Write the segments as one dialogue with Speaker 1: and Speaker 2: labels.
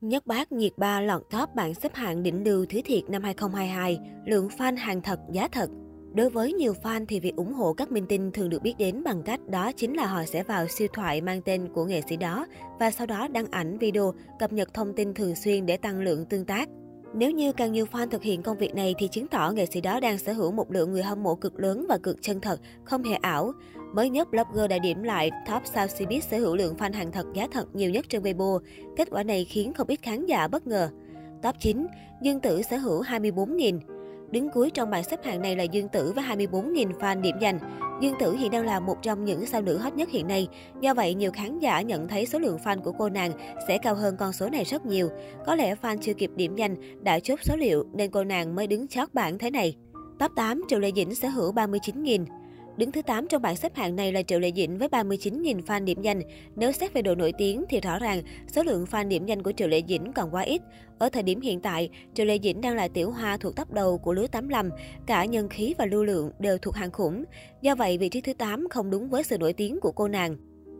Speaker 1: Nhất bác nhiệt ba lọt top bảng xếp hạng đỉnh lưu thứ thiệt năm 2022, lượng fan hàng thật giá thật. Đối với nhiều fan thì việc ủng hộ các minh tinh thường được biết đến bằng cách đó chính là họ sẽ vào siêu thoại mang tên của nghệ sĩ đó và sau đó đăng ảnh video, cập nhật thông tin thường xuyên để tăng lượng tương tác. Nếu như càng nhiều fan thực hiện công việc này thì chứng tỏ nghệ sĩ đó đang sở hữu một lượng người hâm mộ cực lớn và cực chân thật, không hề ảo. Mới nhất, blogger đã điểm lại top sao Cbiz sở hữu lượng fan hàng thật giá thật nhiều nhất trên Weibo. Kết quả này khiến không ít khán giả bất ngờ. Top 9, Dương Tử sở hữu 24.000. Đứng cuối trong bảng xếp hạng này là Dương Tử với 24.000 fan điểm dành. Dương Tử hiện đang là một trong những sao nữ hot nhất hiện nay. Do vậy, nhiều khán giả nhận thấy số lượng fan của cô nàng sẽ cao hơn con số này rất nhiều. Có lẽ fan chưa kịp điểm danh đã chốt số liệu nên cô nàng mới đứng chót bảng thế này. Top 8, Triệu Lệ Dĩnh sở hữu 39.000. Đứng thứ 8 trong bảng xếp hạng này là Triệu Lệ Dĩnh với 39.000 fan điểm danh. Nếu xét về độ nổi tiếng thì rõ ràng số lượng fan điểm danh của Triệu Lệ Dĩnh còn quá ít. Ở thời điểm hiện tại, Triệu Lệ Dĩnh đang là tiểu hoa thuộc tóc đầu của lứa 85, cả nhân khí và lưu lượng đều thuộc hàng khủng. Do vậy, vị trí thứ 8 không đúng với sự nổi tiếng của cô nàng.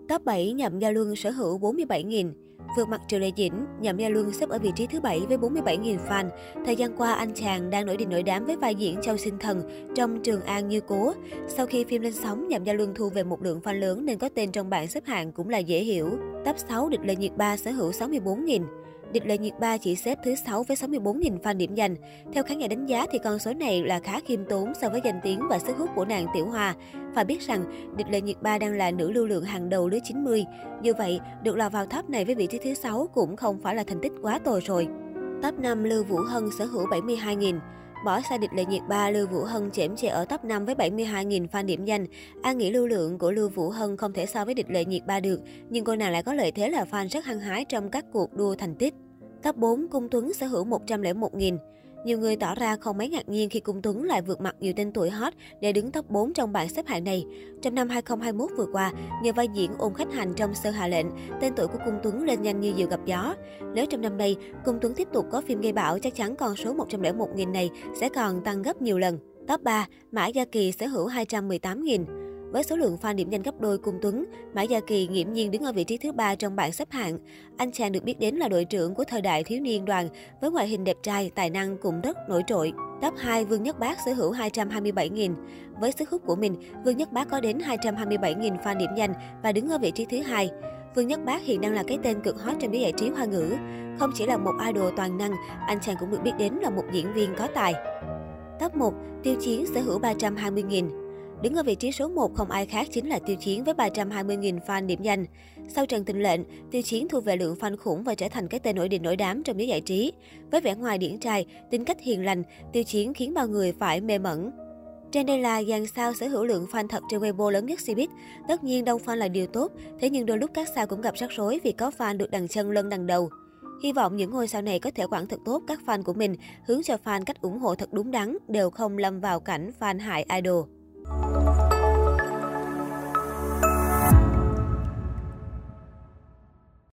Speaker 1: Top 7 Nhậm Gia Luân sở hữu 47.000. Vượt mặt Triệu Lệ Dĩnh, Nhậm Gia Luân xếp ở vị trí thứ 7 với 47.000 fan. Thời gian qua, anh chàng đang nổi đình nổi đám với vai diễn Châu Sinh Thần trong Trường An Như Cố. Sau khi phim lên sóng, Nhậm Gia Luân thu về một lượng fan lớn nên có tên trong bảng xếp hạng cũng là dễ hiểu. Top 6 Địch Lệ Nhiệt Ba sở hữu 64.000. Địch Lệ Nhiệt Ba chỉ xếp thứ 6 với 64.000 fan điểm dành. Theo khán giả đánh giá thì con số này là khá khiêm tốn so với danh tiếng và sức hút của nàng Tiểu Hoa. Phải biết rằng, Địch Lệ Nhiệt Ba đang là nữ lưu lượng hàng đầu lứa 90. Như vậy, được lọt vào top này với vị trí thứ 6 cũng không phải là thành tích quá tồi rồi. Top 5 Lưu Vũ Hân sở hữu 72.000. Bỏ xa địch lệ nhiệt ba, Lưu Vũ Hân chễm chệ ở top 5 với 72.000 fan điểm danh. An nghĩ lưu lượng của Lưu Vũ Hân không thể so với địch lệ nhiệt ba được, nhưng cô nàng lại có lợi thế là fan rất hăng hái trong các cuộc đua thành tích. Top 4, Cung Tuấn sở hữu 101.000. Nhiều người tỏ ra không mấy ngạc nhiên khi Cung Tuấn lại vượt mặt nhiều tên tuổi hot để đứng top 4 trong bảng xếp hạng này. Trong năm 2021 vừa qua, nhờ vai diễn ôn khách hành trong Sơ Hạ Lệnh, tên tuổi của Cung Tuấn lên nhanh như diều gặp gió. Nếu trong năm nay, Cung Tuấn tiếp tục có phim gây bão, chắc chắn con số 101.000 này sẽ còn tăng gấp nhiều lần. Top 3, Mã Gia Kỳ sở hữu 218.000. Với số lượng fan điểm danh gấp đôi cùng Tuấn, Mã Gia Kỳ nghiễm nhiên đứng ở vị trí thứ ba trong bảng xếp hạng. Anh chàng được biết đến là đội trưởng của thời đại thiếu niên đoàn, với ngoại hình đẹp trai, tài năng cũng rất nổi trội. Top 2, Vương Nhất Bác sở hữu 227.000. Với sức hút của mình, Vương Nhất Bác có đến 227.000 fan điểm danh và đứng ở vị trí thứ hai. Vương Nhất Bác hiện đang là cái tên cực hot trong giới giải trí hoa ngữ. Không chỉ là một idol toàn năng, anh chàng cũng được biết đến là một diễn viên có tài. Top 1, Tiêu Chiến sở hữu 320.000. Đứng ở vị trí số 1 không ai khác chính là Tiêu Chiến với 320.000 fan điểm danh. Sau Trần Tình Lệnh, Tiêu Chiến thu về lượng fan khủng và trở thành cái tên nổi đình nổi đám trong giới giải trí. Với vẻ ngoài điển trai, tính cách hiền lành, Tiêu Chiến khiến bao người phải mê mẩn. Trên đây là dàn sao sở hữu lượng fan thật trên Weibo lớn nhất Cbiz. Tất nhiên đông fan là điều tốt, thế nhưng đôi lúc các sao cũng gặp rắc rối vì có fan được đằng chân lân đằng đầu. Hy vọng những ngôi sao này có thể quản thật tốt các fan của mình, hướng cho fan cách ủng hộ thật đúng đắn, đều không lâm vào cảnh fan hại idol.